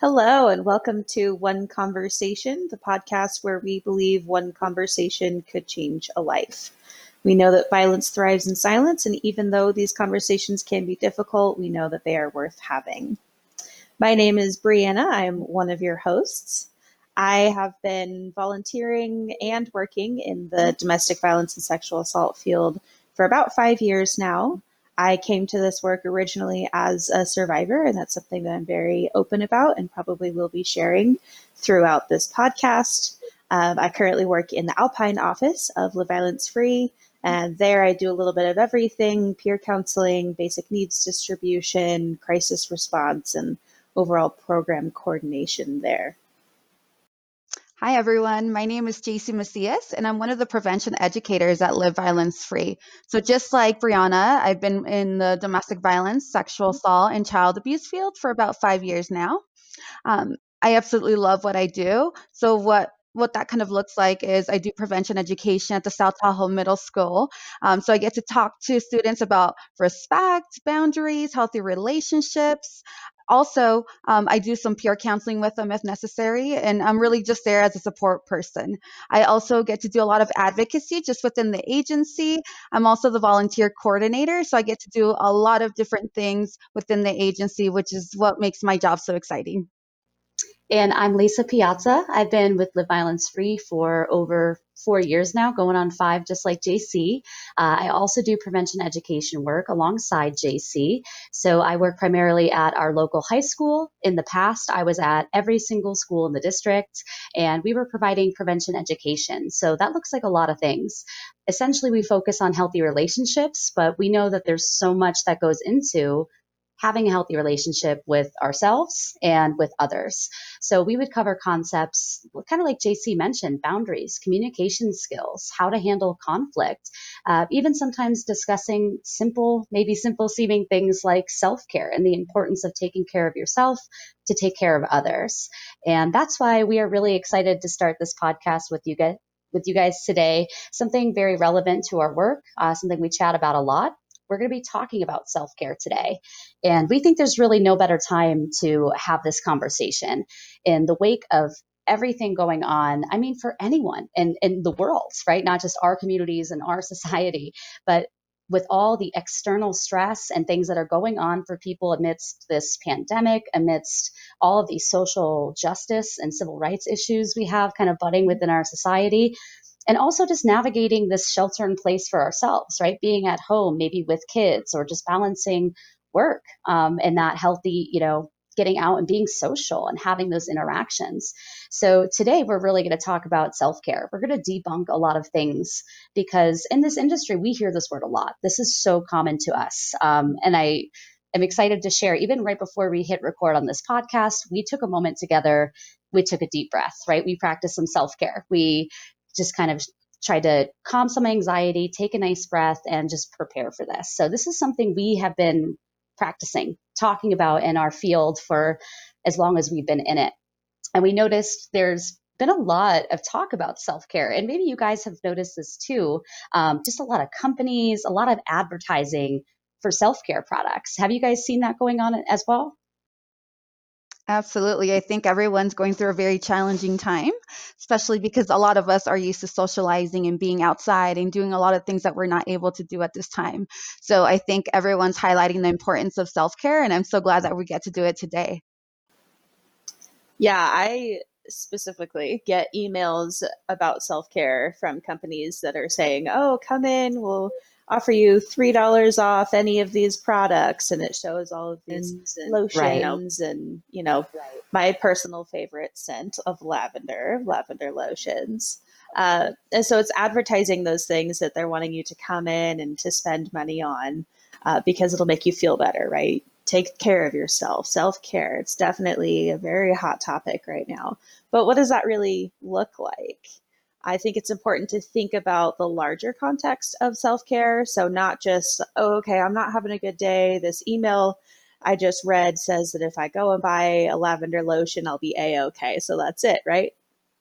Hello, and welcome to One Conversation, the podcast where we believe one conversation could change a life. We know that violence thrives in silence, and even though these conversations can be difficult, we know that they are worth having. My name is Brianna. I'm one of your hosts. I have been volunteering and working in the domestic violence and sexual assault field for about five years now. I came to this work originally as a survivor, and that's something that I'm very open about and probably will be sharing throughout this podcast. Um, I currently work in the Alpine office of Live Violence Free, and there I do a little bit of everything peer counseling, basic needs distribution, crisis response, and overall program coordination there. Hi, everyone. My name is JC Macias, and I'm one of the prevention educators at Live Violence Free. So, just like Brianna, I've been in the domestic violence, sexual assault, and child abuse field for about five years now. Um, I absolutely love what I do. So, what what that kind of looks like is I do prevention education at the South Tahoe Middle School. Um, so I get to talk to students about respect, boundaries, healthy relationships, also, um, I do some peer counseling with them if necessary, and I'm really just there as a support person. I also get to do a lot of advocacy just within the agency. I'm also the volunteer coordinator, so I get to do a lot of different things within the agency, which is what makes my job so exciting. And I'm Lisa Piazza. I've been with Live Violence Free for over four years now, going on five, just like JC. Uh, I also do prevention education work alongside JC. So I work primarily at our local high school. In the past, I was at every single school in the district, and we were providing prevention education. So that looks like a lot of things. Essentially, we focus on healthy relationships, but we know that there's so much that goes into having a healthy relationship with ourselves and with others. So we would cover concepts, kind of like JC mentioned, boundaries, communication skills, how to handle conflict, uh, even sometimes discussing simple, maybe simple seeming things like self care and the importance of taking care of yourself to take care of others. And that's why we are really excited to start this podcast with you guys with you guys today something very relevant to our work, uh, something we chat about a lot, we're going to be talking about self care today. And we think there's really no better time to have this conversation in the wake of everything going on. I mean, for anyone in, in the world, right? Not just our communities and our society, but with all the external stress and things that are going on for people amidst this pandemic, amidst all of these social justice and civil rights issues we have kind of budding within our society, and also just navigating this shelter in place for ourselves, right? Being at home, maybe with kids, or just balancing work um, and that healthy, you know, getting out and being social and having those interactions. So today we're really going to talk about self-care. We're going to debunk a lot of things because in this industry we hear this word a lot. This is so common to us, um, and I am excited to share. Even right before we hit record on this podcast, we took a moment together. We took a deep breath, right? We practiced some self-care. We just kind of try to calm some anxiety, take a nice breath, and just prepare for this. So, this is something we have been practicing, talking about in our field for as long as we've been in it. And we noticed there's been a lot of talk about self care. And maybe you guys have noticed this too. Um, just a lot of companies, a lot of advertising for self care products. Have you guys seen that going on as well? Absolutely. I think everyone's going through a very challenging time, especially because a lot of us are used to socializing and being outside and doing a lot of things that we're not able to do at this time. So I think everyone's highlighting the importance of self care, and I'm so glad that we get to do it today. Yeah, I specifically get emails about self care from companies that are saying, oh, come in, we'll offer you three dollars off any of these products and it shows all of these and, lotions right. and you know right. my personal favorite scent of lavender lavender lotions. Uh, and so it's advertising those things that they're wanting you to come in and to spend money on uh, because it'll make you feel better right? Take care of yourself self-care. It's definitely a very hot topic right now. But what does that really look like I think it's important to think about the larger context of self care. So, not just, oh, okay, I'm not having a good day. This email I just read says that if I go and buy a lavender lotion, I'll be a okay. So, that's it, right?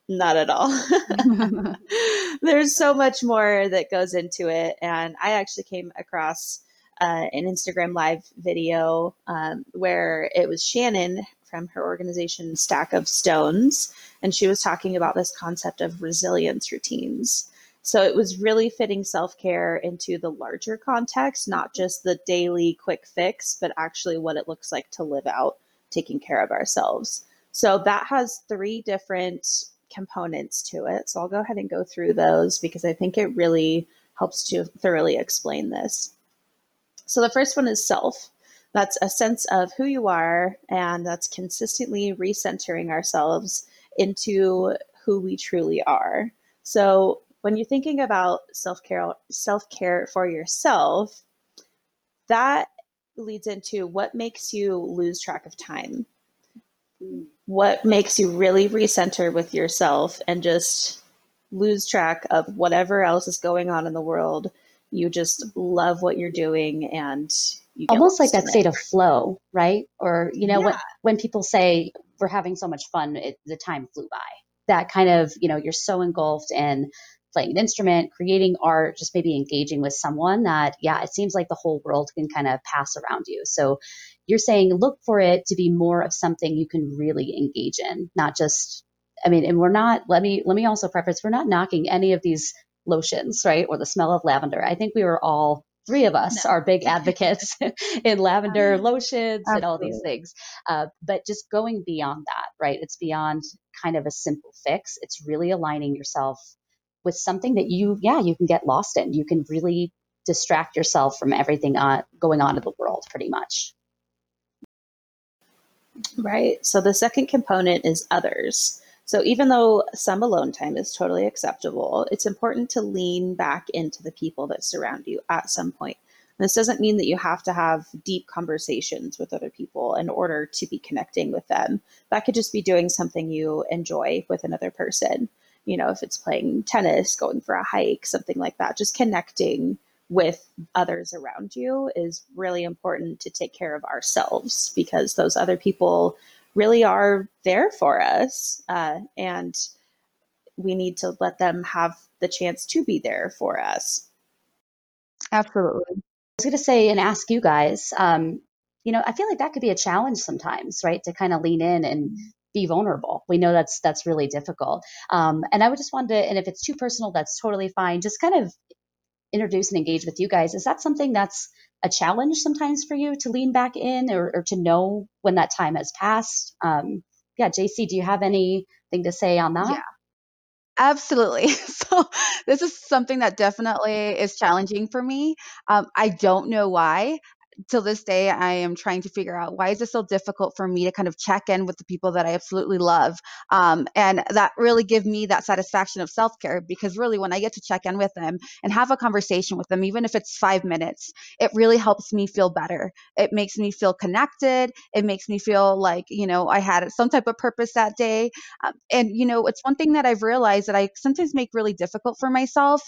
Not at all. There's so much more that goes into it. And I actually came across uh, an Instagram live video um, where it was Shannon from her organization Stack of Stones, and she was talking about this concept of resilience routines. So it was really fitting self care into the larger context, not just the daily quick fix, but actually what it looks like to live out taking care of ourselves. So that has three different components to it. So I'll go ahead and go through those because I think it really helps to thoroughly explain this. So the first one is self. That's a sense of who you are, and that's consistently recentering ourselves into who we truly are. So when you're thinking about self-care self-care for yourself, that leads into what makes you lose track of time. What makes you really recenter with yourself and just lose track of whatever else is going on in the world. You just love what you're doing and almost like that state of flow, right? Or you know when when people say we're having so much fun, it, the time flew by. That kind of you know you're so engulfed in playing an instrument, creating art, just maybe engaging with someone that yeah, it seems like the whole world can kind of pass around you. So you're saying look for it to be more of something you can really engage in, not just I mean, and we're not let me let me also preface we're not knocking any of these lotions, right? Or the smell of lavender. I think we were all three of us No. are big advocates in lavender lotions and all these things. Uh, but just going beyond that, right? It's beyond kind of a simple fix. It's really aligning yourself with something that you, yeah, you can get lost in. You can really distract yourself from everything on, going on in the world, pretty much. Right. So the second component is others. So even though some alone time is totally acceptable, it's important to lean back into the people that surround you at some point. This doesn't mean that you have to have deep conversations with other people in order to be connecting with them. That could just be doing something you enjoy with another person. You know, if it's playing tennis, going for a hike, something like that, just connecting with others around you is really important to take care of ourselves because those other people really are there for us uh, and we need to let them have the chance to be there for us Absolutely. I was going to say and ask you guys, um, you know, I feel like that could be a challenge sometimes, right? To kind of lean in and be vulnerable. We know that's that's really difficult. Um, and I would just want to, and if it's too personal, that's totally fine. Just kind of introduce and engage with you guys. Is that something that's a challenge sometimes for you to lean back in or, or to know when that time has passed? Um, yeah, JC, do you have anything to say on that? Yeah. Absolutely. So this is something that definitely is challenging for me. Um, I don't know why. Till this day, I am trying to figure out why is it so difficult for me to kind of check in with the people that I absolutely love, um, and that really give me that satisfaction of self care. Because really, when I get to check in with them and have a conversation with them, even if it's five minutes, it really helps me feel better. It makes me feel connected. It makes me feel like you know I had some type of purpose that day um, and you know, it's one thing that I've realized that I sometimes make really difficult for myself.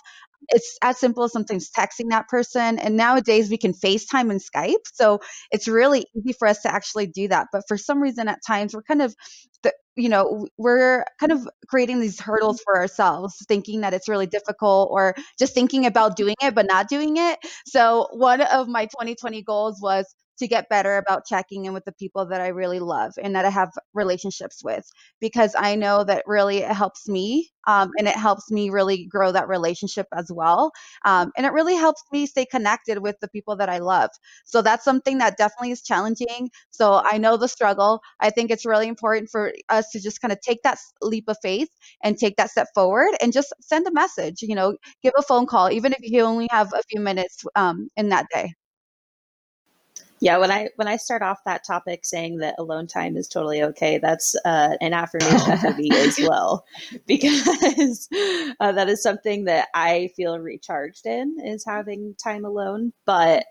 It's as simple as sometimes texting that person. And nowadays we can FaceTime and Skype. So it's really easy for us to actually do that. But for some reason, at times we're kind of, the, you know, we're kind of creating these hurdles for ourselves, thinking that it's really difficult or just thinking about doing it, but not doing it. So one of my 2020 goals was to get better about checking in with the people that I really love and that I have relationships with because I know that really it helps me um, and it helps me really grow that relationship as well. Um, and it really helps me stay connected with the people that I love. So that's something that definitely is challenging. So I know the struggle. I think it's really important for us to just kind of take that leap of faith and take that step forward and just send a message, you know, give a phone call, even if you only have a few minutes um, in that day. Yeah when i when i start off that topic saying that alone time is totally okay that's uh, an affirmation for me as well because uh, that is something that i feel recharged in is having time alone but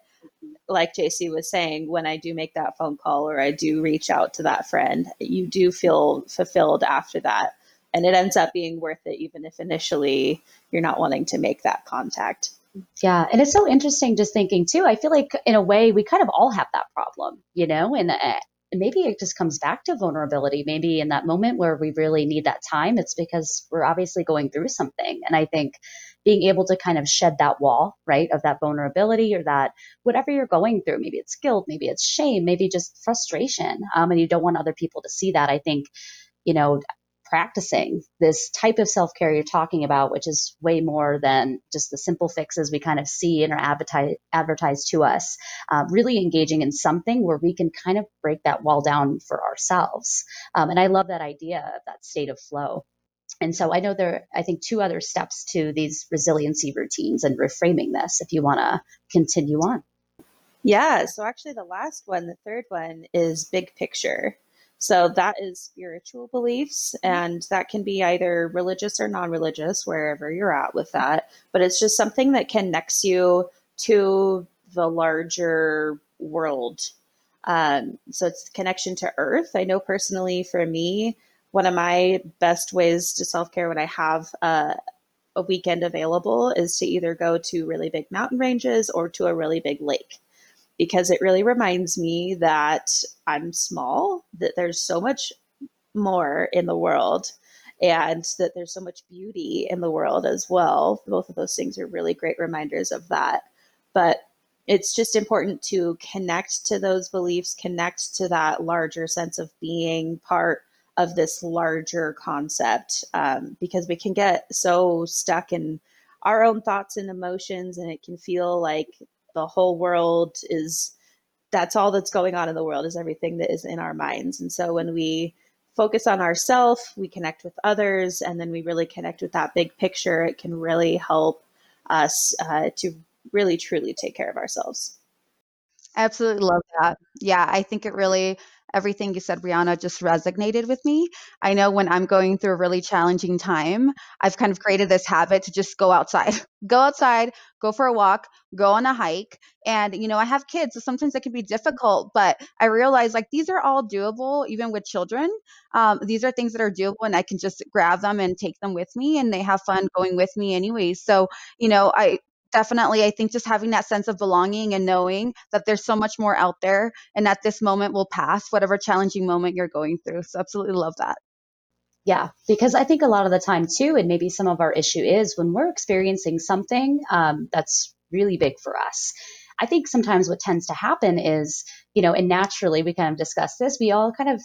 like JC was saying, when I do make that phone call or I do reach out to that friend, you do feel fulfilled after that. And it ends up being worth it, even if initially you're not wanting to make that contact. Yeah, and it's so interesting just thinking too. I feel like in a way we kind of all have that problem, you know, and, uh, maybe it just comes back to vulnerability. Maybe in that moment where we really need that time, it's because we're obviously going through something. And I think, being able to kind of shed that wall, right, of that vulnerability or that whatever you're going through, maybe it's guilt, maybe it's shame, maybe just frustration, um, and you don't want other people to see that. I think, you know, practicing this type of self care you're talking about, which is way more than just the simple fixes we kind of see and are advertised advertised to us. Uh, really engaging in something where we can kind of break that wall down for ourselves. Um, and I love that idea of that state of flow. And so I know there, are, I think, two other steps to these resiliency routines and reframing this if you want to continue on. Yeah. So actually, the last one, the third one, is big picture. So that is spiritual beliefs, and that can be either religious or non religious, wherever you're at with that. But it's just something that connects you to the larger world. Um, so it's connection to earth. I know personally for me, one of my best ways to self care when I have uh, a weekend available is to either go to really big mountain ranges or to a really big lake because it really reminds me that I'm small, that there's so much more in the world, and that there's so much beauty in the world as well. Both of those things are really great reminders of that. But it's just important to connect to those beliefs, connect to that larger sense of being part of this larger concept um, because we can get so stuck in our own thoughts and emotions, and it can feel like the whole world is that's all that's going on in the world is everything that is in our minds. And so when we focus on ourselves, we connect with others, and then we really connect with that big picture, it can really help us uh, to really truly take care of ourselves. I absolutely love that. Yeah, I think it really everything you said, Brianna, just resonated with me. I know when I'm going through a really challenging time, I've kind of created this habit to just go outside, go outside, go for a walk, go on a hike. And, you know, I have kids, so sometimes it can be difficult, but I realize like these are all doable, even with children. Um, these are things that are doable, and I can just grab them and take them with me, and they have fun going with me anyways. So, you know, I definitely i think just having that sense of belonging and knowing that there's so much more out there and that this moment will pass whatever challenging moment you're going through. So absolutely love that. Yeah because i think a lot of the time too and maybe some of our issue is when we're experiencing something um, that's really big for us. I think sometimes what tends to happen is you know and naturally we kind of discuss this we all kind of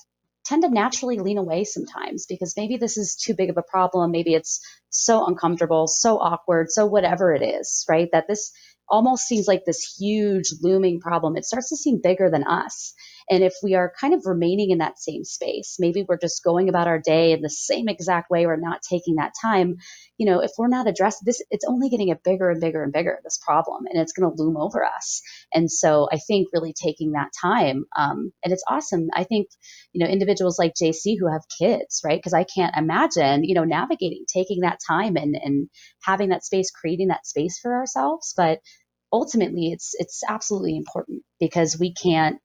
tend to naturally lean away sometimes because maybe this is too big of a problem. Maybe it's so uncomfortable, so awkward, so whatever it is, right? That this almost seems like this huge looming problem. It starts to seem bigger than us. And if we are kind of remaining in that same space, maybe we're just going about our day in the same exact way, we're not taking that time, you know, if we're not addressing this, it's only getting a bigger and bigger and bigger, this problem, and it's going to loom over us. And so I think really taking that time, um, and it's awesome. I think, you know, individuals like JC who have kids, right? Because I can't imagine, you know, navigating, taking that time and, and having that space, creating that space for ourselves. But ultimately it's it's absolutely important because we can't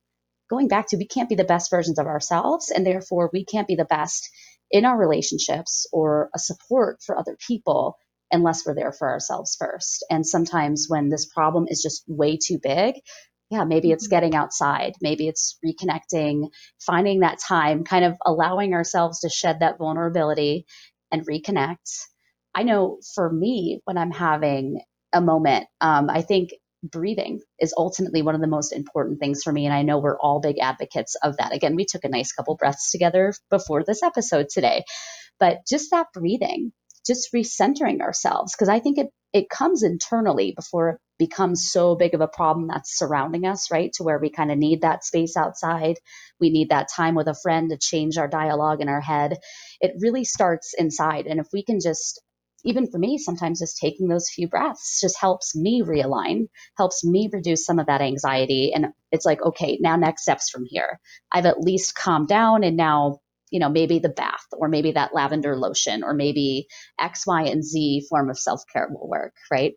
going back to we can't be the best versions of ourselves and therefore we can't be the best in our relationships or a support for other people unless we're there for ourselves first and sometimes when this problem is just way too big yeah maybe it's mm-hmm. getting outside maybe it's reconnecting finding that time kind of allowing ourselves to shed that vulnerability and reconnect i know for me when i'm having a moment um, i think breathing is ultimately one of the most important things for me. And I know we're all big advocates of that. Again, we took a nice couple breaths together before this episode today, but just that breathing, just recentering ourselves, because I think it, it comes internally before it becomes so big of a problem that's surrounding us, right? To where we kind of need that space outside. We need that time with a friend to change our dialogue in our head. It really starts inside. And if we can just even for me, sometimes just taking those few breaths just helps me realign, helps me reduce some of that anxiety. And it's like, okay, now next steps from here. I've at least calmed down and now, you know, maybe the bath or maybe that lavender lotion or maybe X, Y, and Z form of self care will work, right?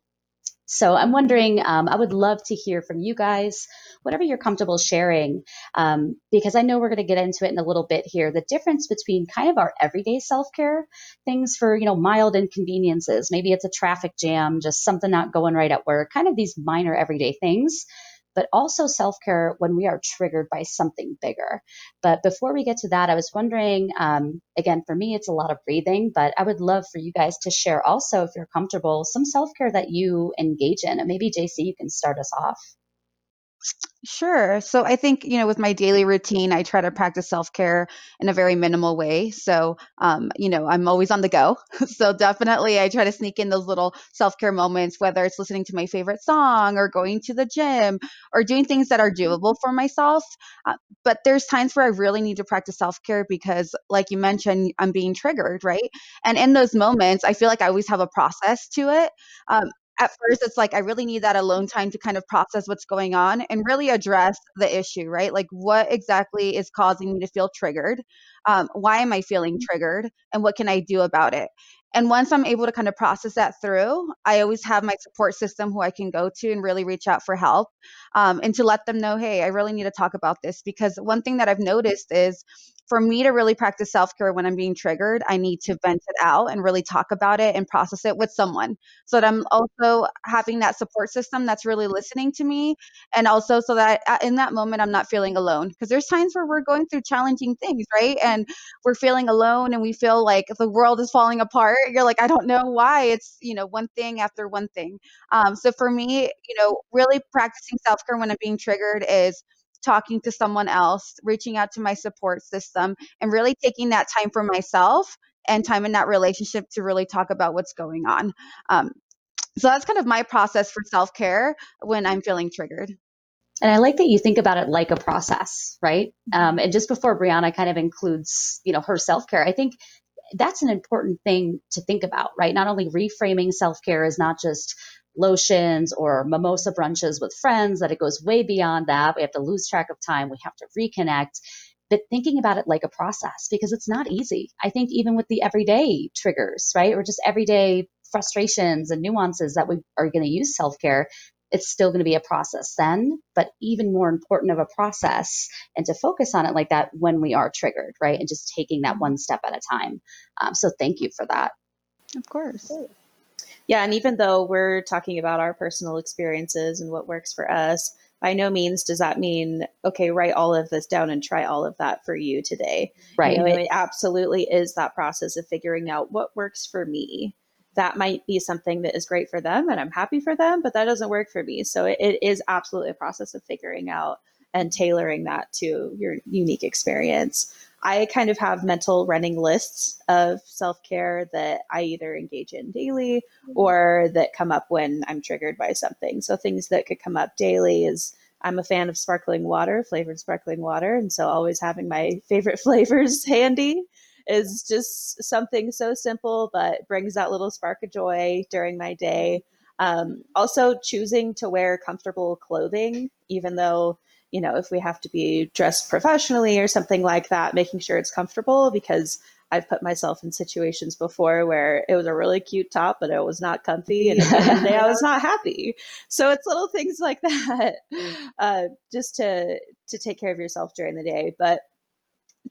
So I'm wondering, um, I would love to hear from you guys, whatever you're comfortable sharing, um, because I know we're going to get into it in a little bit here. The difference between kind of our everyday self care things for, you know, mild inconveniences. Maybe it's a traffic jam, just something not going right at work, kind of these minor everyday things but also self care when we are triggered by something bigger. But before we get to that, I was wondering um, again, for me, it's a lot of breathing, but I would love for you guys to share also, if you're comfortable, some self care that you engage in. And maybe, JC, you can start us off. Sure. So I think, you know, with my daily routine, I try to practice self care in a very minimal way. So, um, you know, I'm always on the go. so definitely I try to sneak in those little self care moments, whether it's listening to my favorite song or going to the gym or doing things that are doable for myself. Uh, but there's times where I really need to practice self care because, like you mentioned, I'm being triggered, right? And in those moments, I feel like I always have a process to it. Um, at first it's like I really need that alone time to kind of process what's going on and really address the issue, right? Like what exactly is causing me to feel triggered? Um, why am I feeling mm-hmm. triggered? And what can I do about it? And once I'm able to kind of process that through, I always have my support system who I can go to and really reach out for help um, and to let them know, hey, I really need to talk about this. Because one thing that I've noticed is for me to really practice self care when I'm being triggered, I need to vent it out and really talk about it and process it with someone. So that I'm also having that support system that's really listening to me. And also so that in that moment, I'm not feeling alone. Because there's times where we're going through challenging things, right? And we're feeling alone and we feel like the world is falling apart. You're like, I don't know why. It's, you know, one thing after one thing. Um, so for me, you know, really practicing self care when I'm being triggered is talking to someone else, reaching out to my support system, and really taking that time for myself and time in that relationship to really talk about what's going on. Um, so that's kind of my process for self care when I'm feeling triggered. And I like that you think about it like a process, right? Mm-hmm. Um, and just before Brianna kind of includes, you know, her self care, I think that's an important thing to think about, right? Not only reframing self care is not just lotions or mimosa brunches with friends, that it goes way beyond that. We have to lose track of time. We have to reconnect. But thinking about it like a process because it's not easy. I think even with the everyday triggers, right? Or just everyday frustrations and nuances that we are going to use self care, it's still going to be a process then, but even more important of a process and to focus on it like that when we are triggered, right? And just taking that one step at a time. Um, so thank you for that. Of course. Yeah, and even though we're talking about our personal experiences and what works for us, by no means does that mean okay, write all of this down and try all of that for you today. Right. You know, it absolutely is that process of figuring out what works for me. That might be something that is great for them, and I'm happy for them, but that doesn't work for me. So it, it is absolutely a process of figuring out and tailoring that to your unique experience. I kind of have mental running lists of self care that I either engage in daily mm-hmm. or that come up when I'm triggered by something. So, things that could come up daily is I'm a fan of sparkling water, flavored sparkling water. And so, always having my favorite flavors handy is just something so simple, but brings that little spark of joy during my day. Um, also, choosing to wear comfortable clothing, even though you know, if we have to be dressed professionally or something like that, making sure it's comfortable because I've put myself in situations before where it was a really cute top, but it was not comfy, and yeah. day I was not happy. So it's little things like that, uh, just to to take care of yourself during the day. But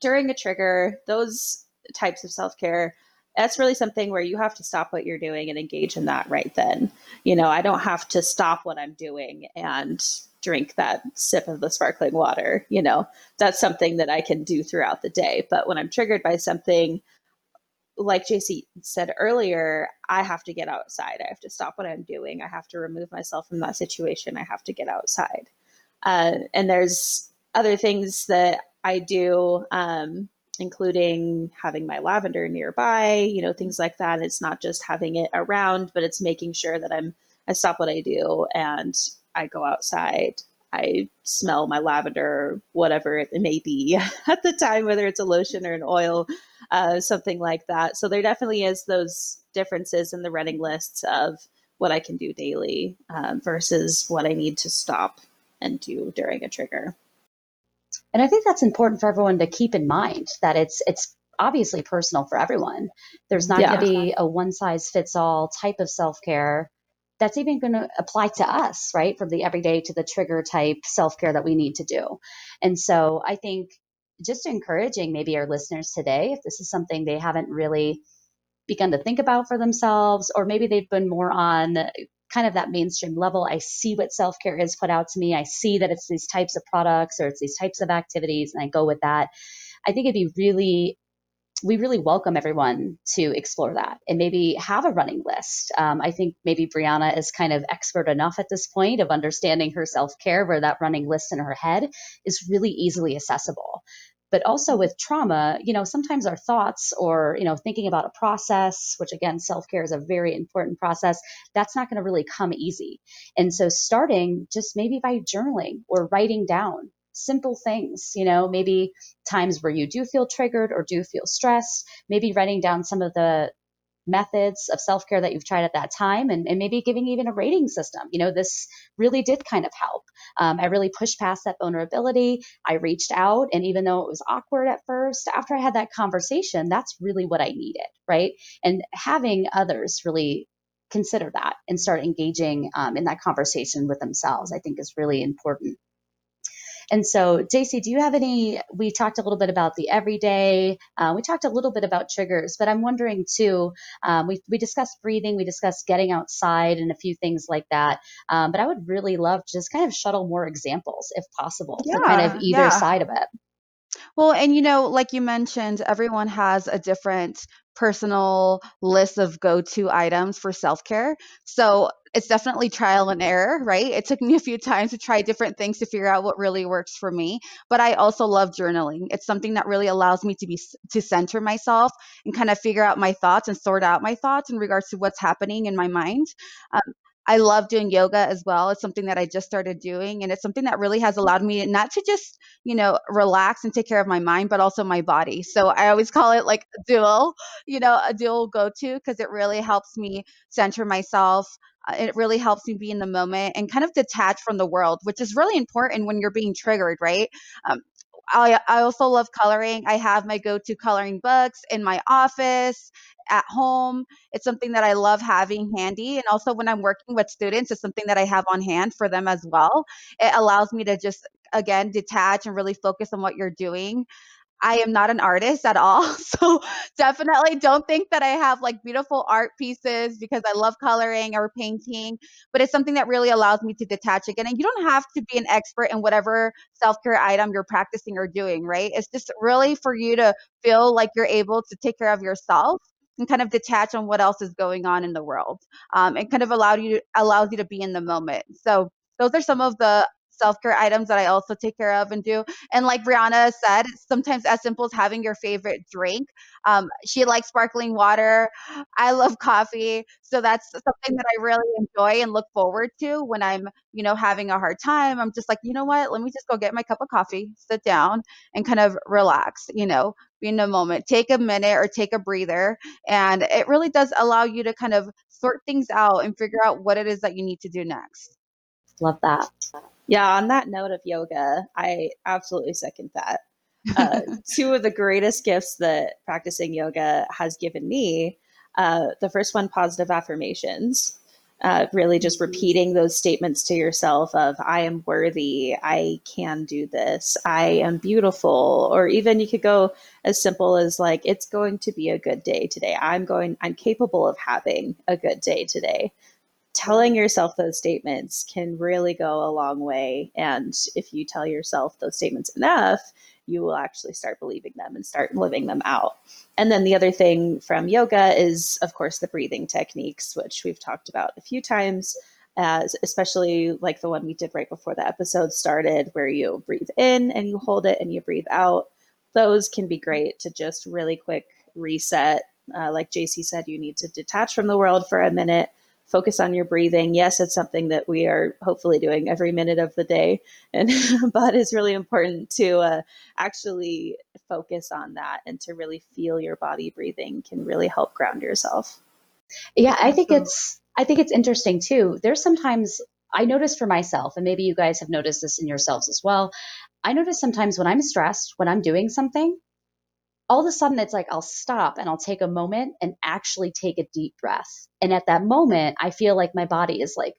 during a trigger, those types of self care, that's really something where you have to stop what you're doing and engage in that right then. You know, I don't have to stop what I'm doing and drink that sip of the sparkling water. You know, that's something that I can do throughout the day. But when I'm triggered by something, like JC said earlier, I have to get outside. I have to stop what I'm doing. I have to remove myself from that situation. I have to get outside. Uh, and there's other things that I do, um, including having my lavender nearby, you know, things like that. It's not just having it around, but it's making sure that I'm I stop what I do and I go outside, I smell my lavender, whatever it may be at the time, whether it's a lotion or an oil, uh, something like that. So there definitely is those differences in the running lists of what I can do daily um, versus what I need to stop and do during a trigger. And I think that's important for everyone to keep in mind that it's it's obviously personal for everyone. There's not yeah. going to be a one size fits all type of self care that's even going to apply to us, right? From the everyday to the trigger type self care that we need to do. And so I think just encouraging maybe our listeners today, if this is something they haven't really begun to think about for themselves, or maybe they've been more on kind of that mainstream level. I see what self care is put out to me. I see that it's these types of products or it's these types of activities, and I go with that. I think it'd be really we really welcome everyone to explore that and maybe have a running list. Um, I think maybe Brianna is kind of expert enough at this point of understanding her self care, where that running list in her head is really easily accessible. But also with trauma, you know, sometimes our thoughts or, you know, thinking about a process, which again, self care is a very important process, that's not going to really come easy. And so starting just maybe by journaling or writing down simple things, you know, maybe times where you do feel triggered or do feel stressed, maybe writing down some of the methods of self care that you've tried at that time and, and, maybe giving even a rating system. You know, this really did kind of help. Um, I really pushed past that vulnerability. I reached out, and even though it was awkward at first, after I had that conversation, that's really what I needed, right? And having others really consider that and start engaging um, in that conversation with themselves, I think is really important. And so, JC, do you have any? We talked a little bit about the everyday. Uh, we talked a little bit about triggers, but I'm wondering too. Um, we we discussed breathing, we discussed getting outside, and a few things like that. Um, but I would really love to just kind of shuttle more examples, if possible, yeah, for kind of either yeah. side of it. Well, and you know, like you mentioned, everyone has a different personal list of go-to items for self-care. So it's definitely trial and error, right? It took me a few times to try different things to figure out what really works for me. But I also love journaling. It's something that really allows me to be to center myself and kind of figure out my thoughts and sort out my thoughts in regards to what's happening in my mind. Um, I love doing yoga as well. It's something that I just started doing, and it's something that really has allowed me not to just, you know, relax and take care of my mind, but also my body. So I always call it like a dual, you know, a dual go to because it really helps me center myself. Uh, it really helps me be in the moment and kind of detach from the world, which is really important when you're being triggered, right? Um, I, I also love coloring. I have my go to coloring books in my office at home. It's something that I love having handy. And also when I'm working with students, it's something that I have on hand for them as well. It allows me to just, again, detach and really focus on what you're doing. I am not an artist at all. So definitely don't think that I have like beautiful art pieces because I love coloring or painting, but it's something that really allows me to detach again. And you don't have to be an expert in whatever self care item you're practicing or doing, right? It's just really for you to feel like you're able to take care of yourself and kind of detach on what else is going on in the world um, and kind of allow you allows you to be in the moment so those are some of the self-care items that I also take care of and do. And like Brianna said, sometimes as simple as having your favorite drink. Um, she likes sparkling water. I love coffee. So that's something that I really enjoy and look forward to when I'm, you know, having a hard time. I'm just like, you know what? Let me just go get my cup of coffee, sit down and kind of relax, you know, be in a moment, take a minute or take a breather. And it really does allow you to kind of sort things out and figure out what it is that you need to do next. Love that. Yeah, on that note of yoga, I absolutely second that. Uh, two of the greatest gifts that practicing yoga has given me uh, the first one, positive affirmations. Uh, really just mm-hmm. repeating those statements to yourself of i am worthy i can do this i am beautiful or even you could go as simple as like it's going to be a good day today i'm going i'm capable of having a good day today telling yourself those statements can really go a long way. And if you tell yourself those statements enough, you will actually start believing them and start living them out. And then the other thing from yoga is, of course, the breathing techniques, which we've talked about a few times. Especially like the one we did right before the episode started, where you breathe in and you hold it and you breathe out. Those can be great to just really quick reset. Uh, like JC said, you need to detach from the world for a minute focus on your breathing. Yes, it's something that we are hopefully doing every minute of the day, and but it's really important to uh, actually focus on that and to really feel your body breathing can really help ground yourself. Yeah, I think it's I think it's interesting too. There's sometimes I notice for myself, and maybe you guys have noticed this in yourselves as well. I notice sometimes when I'm stressed, when I'm doing something, all of a sudden it's like I'll stop and I'll take a moment and actually take a deep breath. And at that moment, I feel like my body is like,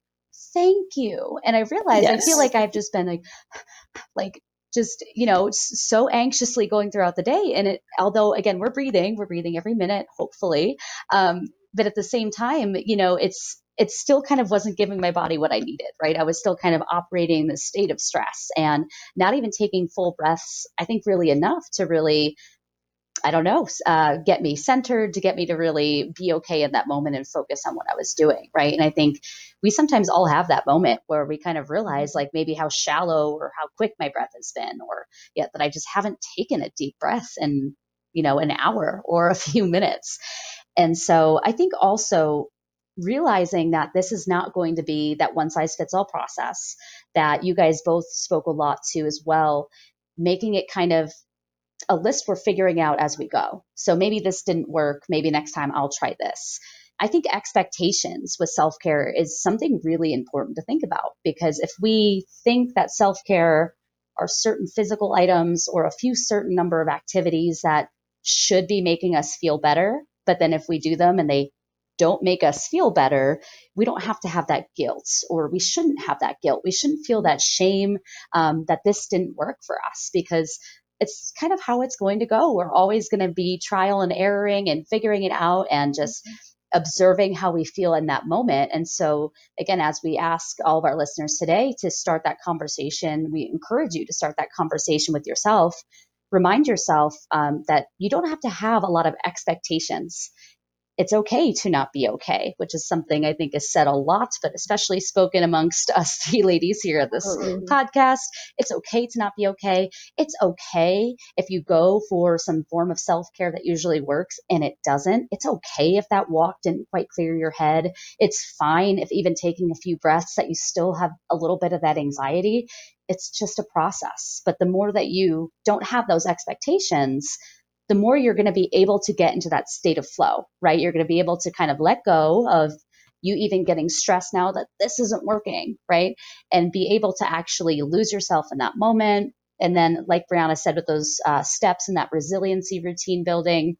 thank you. And I realize yes. I feel like I've just been like, like, just you know so anxiously going throughout the day and it although again we're breathing we're breathing every minute hopefully um, but at the same time, you know, it's it still kind of wasn't giving my body what I needed, right? I was still kind of operating in this state of stress and not even taking full breaths, I think really enough to really I don't know, uh, get me centered, to get me to really be okay in that moment and focus on what I was doing. Right. And I think we sometimes all have that moment where we kind of realize, like, maybe how shallow or how quick my breath has been, or yet that I just haven't taken a deep breath in, you know, an hour or a few minutes. And so I think also realizing that this is not going to be that one size fits all process that you guys both spoke a lot to as well, making it kind of a list we're figuring out as we go. So maybe this didn't work. Maybe next time I'll try this. I think expectations with self care is something really important to think about because if we think that self care are certain physical items or a few certain number of activities that should be making us feel better, but then if we do them and they don't make us feel better, we don't have to have that guilt, or we shouldn't have that guilt. We shouldn't feel that shame um, that this didn't work for us because it's kind of how it's going to go. We're always going to be trial and erroring and figuring it out and just observing how we feel in that moment. And so, again, as we ask all of our listeners today to start that conversation, we encourage you to start that conversation with yourself. Remind yourself um, that you don't have to have a lot of expectations it's okay to not be okay, which is something I think is said a lot, but especially spoken amongst us three ladies here at this mm-hmm. podcast. It's okay to not be okay. It's okay if you go for some form of self care that usually works and it doesn't. It's okay if that walk didn't quite clear your head. It's fine if even taking a few breaths that you still have a little bit of that anxiety. It's just a process. But the more that you don't have those expectations, the more you're going to be able to get into that state of flow, right? You're going to be able to kind of let go of you even getting stressed now that this isn't working, right? And be able to actually lose yourself in that moment. And then, like Brianna said, with those uh, steps and that resiliency routine building,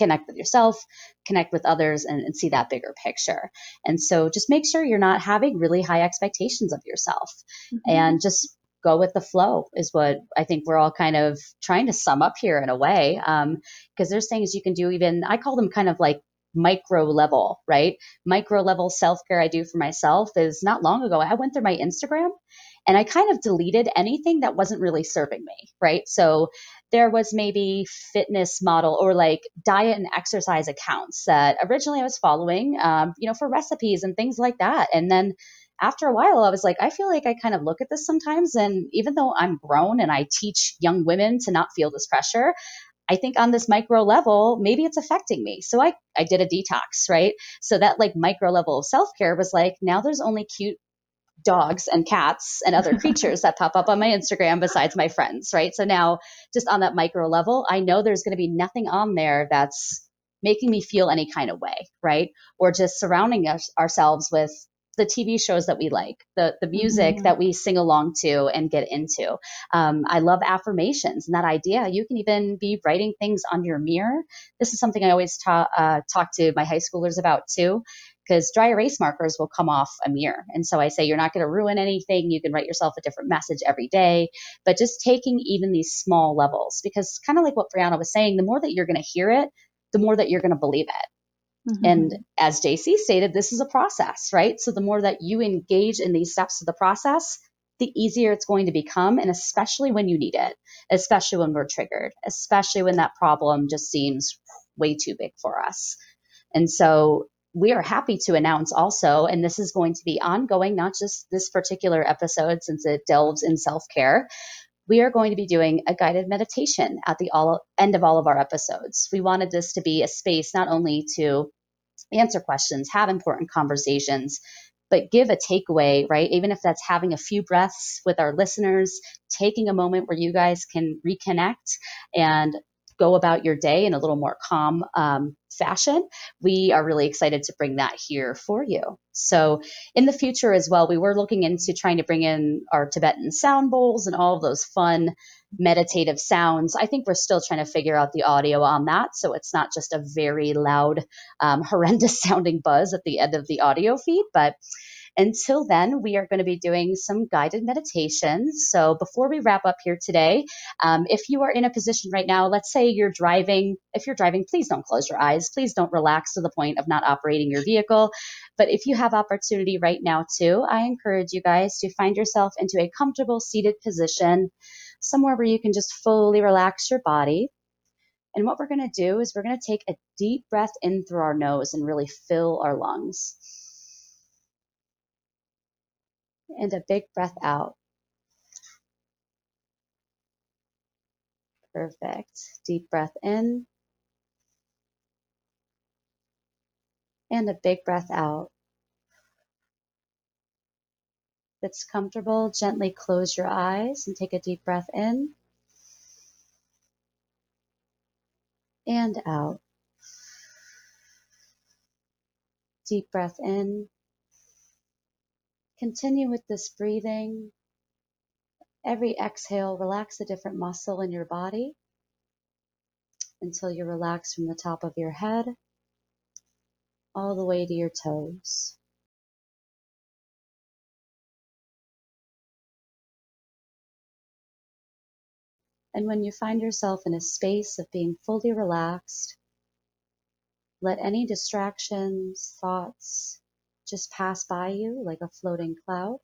connect with yourself, connect with others, and, and, see that bigger picture. And so just make sure you're not having really high expectations of yourself mm-hmm. and just go with the flow is what I think we're all kind of trying to sum up here in a way. Um, because there's things you can do even, I call them kind of like micro level, right? Micro level self care I do for myself is not long ago. I went through my Instagram and I kind of deleted anything that wasn't really serving me, right? So there was maybe fitness model or like diet and exercise accounts that originally I was following, um, you know, for recipes and things like that. And then after a while, I was like, I feel like I kind of look at this sometimes. And even though I'm grown and I teach young women to not feel this pressure, I think on this micro level, maybe it's affecting me. So I, I did a detox, right? So that like micro level of self care was like, now there's only cute dogs and cats and other creatures that pop up on my Instagram besides my friends, right? So now just on that micro level, I know there's going to be nothing on there that's making me feel any kind of way, right? Or just surrounding us, ourselves with the TV shows that we like, the the music mm-hmm. that we sing along to and get into. Um, I love affirmations and that idea. You can even be writing things on your mirror. This is something I always ta- uh, talk to my high schoolers about too, because dry erase markers will come off a mirror. And so I say you're not going to ruin anything. You can write yourself a different message every day, but just taking even these small levels, because kind of like what Brianna was saying, the more that you're going to hear it, the more that you're going to believe it. Mm-hmm. And as JC stated, this is a process, right? So the more that you engage in these steps of the process, the easier it's going to become. And especially when you need it, especially when we're triggered, especially when that problem just seems way too big for us. And so we are happy to announce also, and this is going to be ongoing, not just this particular episode since it delves in self care, we are going to be doing a guided meditation at the all, end of all of our episodes. We wanted this to be a space not only to answer questions, have important conversations, but give a takeaway, right? Even if that's having a few breaths with our listeners, taking a moment where you guys can reconnect and go about your day in a little more calm um, fashion, we are really excited to bring that here for you. So, in the future as well, we were looking into trying to bring in our Tibetan sound bowls and all of those fun meditative sounds. I think we're still trying to figure out the audio on that. So, it's not just a very loud, um, horrendous sounding buzz at the end of the audio feed, but Until then, we are going to be doing some guided meditations. So before we wrap up here today, um, if you are in a position right now, let's say you're driving, if you're driving, please don't close your eyes. Please don't relax to the point of not operating your vehicle. But if you have opportunity right now too, I encourage you guys to find yourself into a comfortable seated position, somewhere where you can just fully relax your body. And what we're going to do is we're going to take a deep breath in through our nose and really fill our lungs. And a big breath out. Perfect. Deep breath in. And a big breath out. If it's comfortable, gently close your eyes and take a deep breath in and out. Deep breath in. Continue with this breathing. Every exhale, relax a different muscle in your body until you're relaxed from the top of your head all the way to your toes. And when you find yourself in a space of being fully relaxed, let any distractions, thoughts just pass by you like a floating cloud.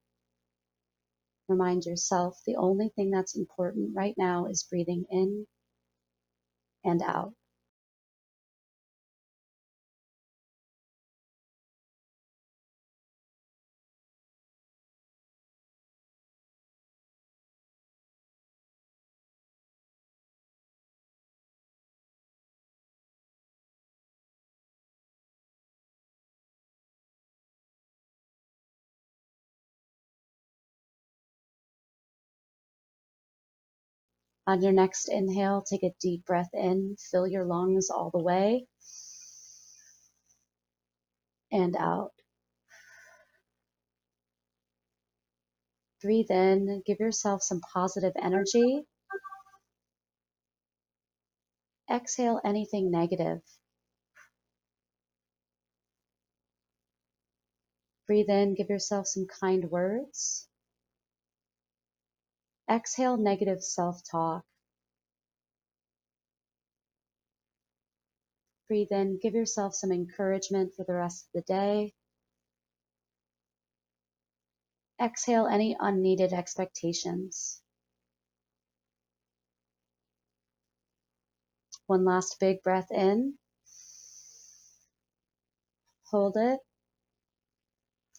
Remind yourself the only thing that's important right now is breathing in and out. On your next inhale, take a deep breath in, fill your lungs all the way, and out. Breathe in, give yourself some positive energy. Exhale anything negative. Breathe in, give yourself some kind words. Exhale negative self talk. Breathe in, give yourself some encouragement for the rest of the day. Exhale any unneeded expectations. One last big breath in. Hold it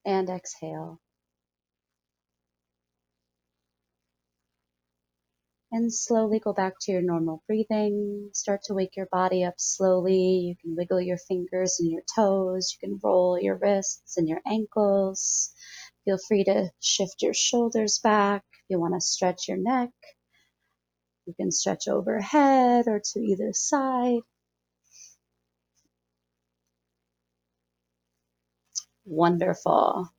and exhale. And slowly go back to your normal breathing. Start to wake your body up slowly. You can wiggle your fingers and your toes. You can roll your wrists and your ankles. Feel free to shift your shoulders back. If you want to stretch your neck, you can stretch overhead or to either side. Wonderful.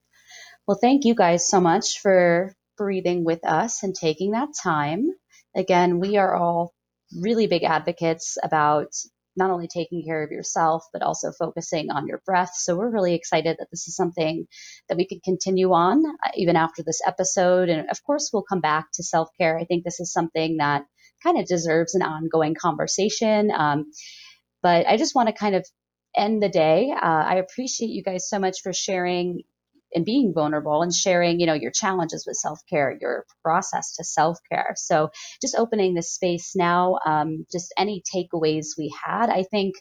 Well, thank you guys so much for breathing with us and taking that time. Again, we are all really big advocates about not only taking care of yourself, but also focusing on your breath. So we're really excited that this is something that we can continue on uh, even after this episode. And of course, we'll come back to self care. I think this is something that kind of deserves an ongoing conversation. Um, but I just want to kind of end the day. Uh, I appreciate you guys so much for sharing and being vulnerable and sharing, you know, your challenges with self care, your process to self care. So just opening this space now, um, just any takeaways we had, I think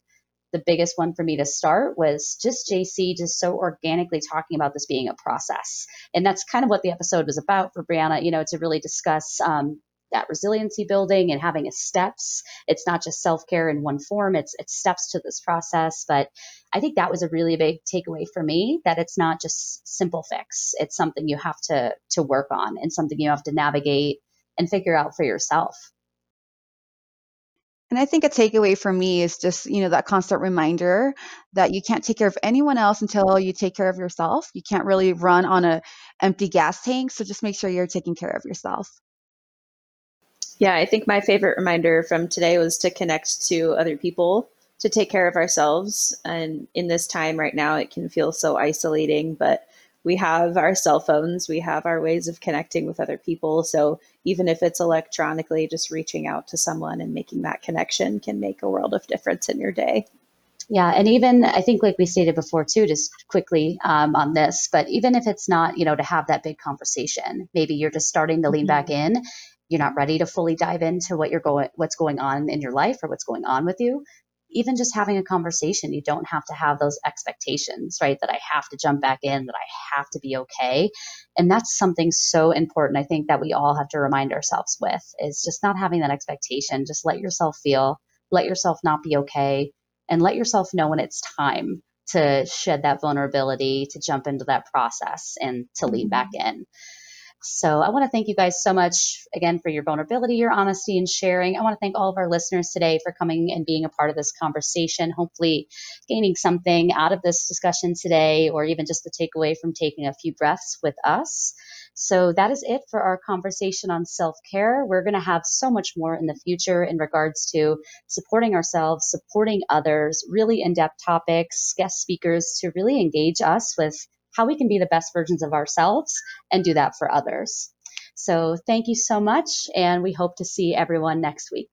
the biggest one for me to start was just JC just so organically talking about this being a process. And that's kind of what the episode was about for Brianna, you know, to really discuss um, that resiliency building and having a steps. It's not just self care in one form, it's, it's steps to this process. But I think that was a really big takeaway for me that it's not just simple fix. It's something you have to, to work on and something you have to navigate and figure out for yourself. And I think a takeaway for me is just, you know, that constant reminder that you can't take care of anyone else until you take care of yourself. You can't really run on a empty gas tank, so just make sure you're taking care of yourself. Yeah, I think my favorite reminder from today was to connect to other people, to take care of ourselves. And in this time right now, it can feel so isolating, but we have our cell phones, we have our ways of connecting with other people. So even if it's electronically, just reaching out to someone and making that connection can make a world of difference in your day. Yeah, and even I think, like we stated before too, just quickly um, on this, but even if it's not, you know, to have that big conversation, maybe you're just starting to lean back in, you're not ready to fully dive into what you're going, what's going on in your life or what's going on with you. Even just having a conversation, you don't have to have those expectations, right? That I have to jump back in, that I have to be okay. And that's something so important, I think, that we all have to remind ourselves with is just not having that expectation. Just let yourself feel, let yourself not be okay and let yourself know when it's time to shed that vulnerability, to jump into that process and to lean back mm-hmm. in. So I want to thank you guys so much again for your vulnerability, your honesty, and sharing. I want to thank all of our listeners today for coming and being a part of this conversation, hopefully gaining something out of this discussion today, or even just the takeaway from taking a few breaths with us. So that is it for our conversation on self care. We're going to have so much more in the future in regards to supporting ourselves, supporting others, really in depth topics, guest speakers to really engage us with how we can be the best versions of ourselves and do that for others. So thank you so much, and we hope to see everyone next week.